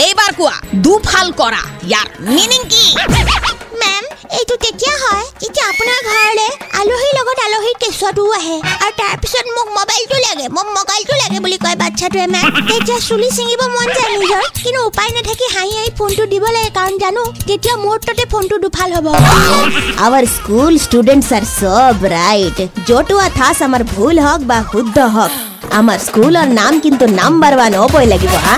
এইবাৰ কোৱা দুফাল কৰা ইয়াৰ মিনিং কি মেম এইটো তেতিয়া হয় যেতিয়া আপোনাৰ ঘৰলৈ আলহীৰ লগত আলহীৰ কেঁচুৱাটোও আহে আৰু তাৰপিছত মোবাইলটো লাগে মোক মোবাইলটো লাগে বুলি কয় বাচ্ছাটোৱে মেম তেতিয়া চুলি ছিঙিব মন যায় নিজৰ কিন্তু উপায় নাথাকি হাঁহি হাঁহি ফোনটো দিব লাগে কাৰণ জানো তেতিয়া মুহূৰ্ততে ফোনটো দুফাল হ'ব। আৱাৰ স্কুল ষ্টুডেণ্টছ আৰ চব ৰাইট জতুৱা থাচ আমাৰ ভুল হওক বা শুদ্ধ হওক আমাৰ স্কুলৰ নাম কিন্তু নাম্বাৰ ওৱান হ'বই লাগিব হা?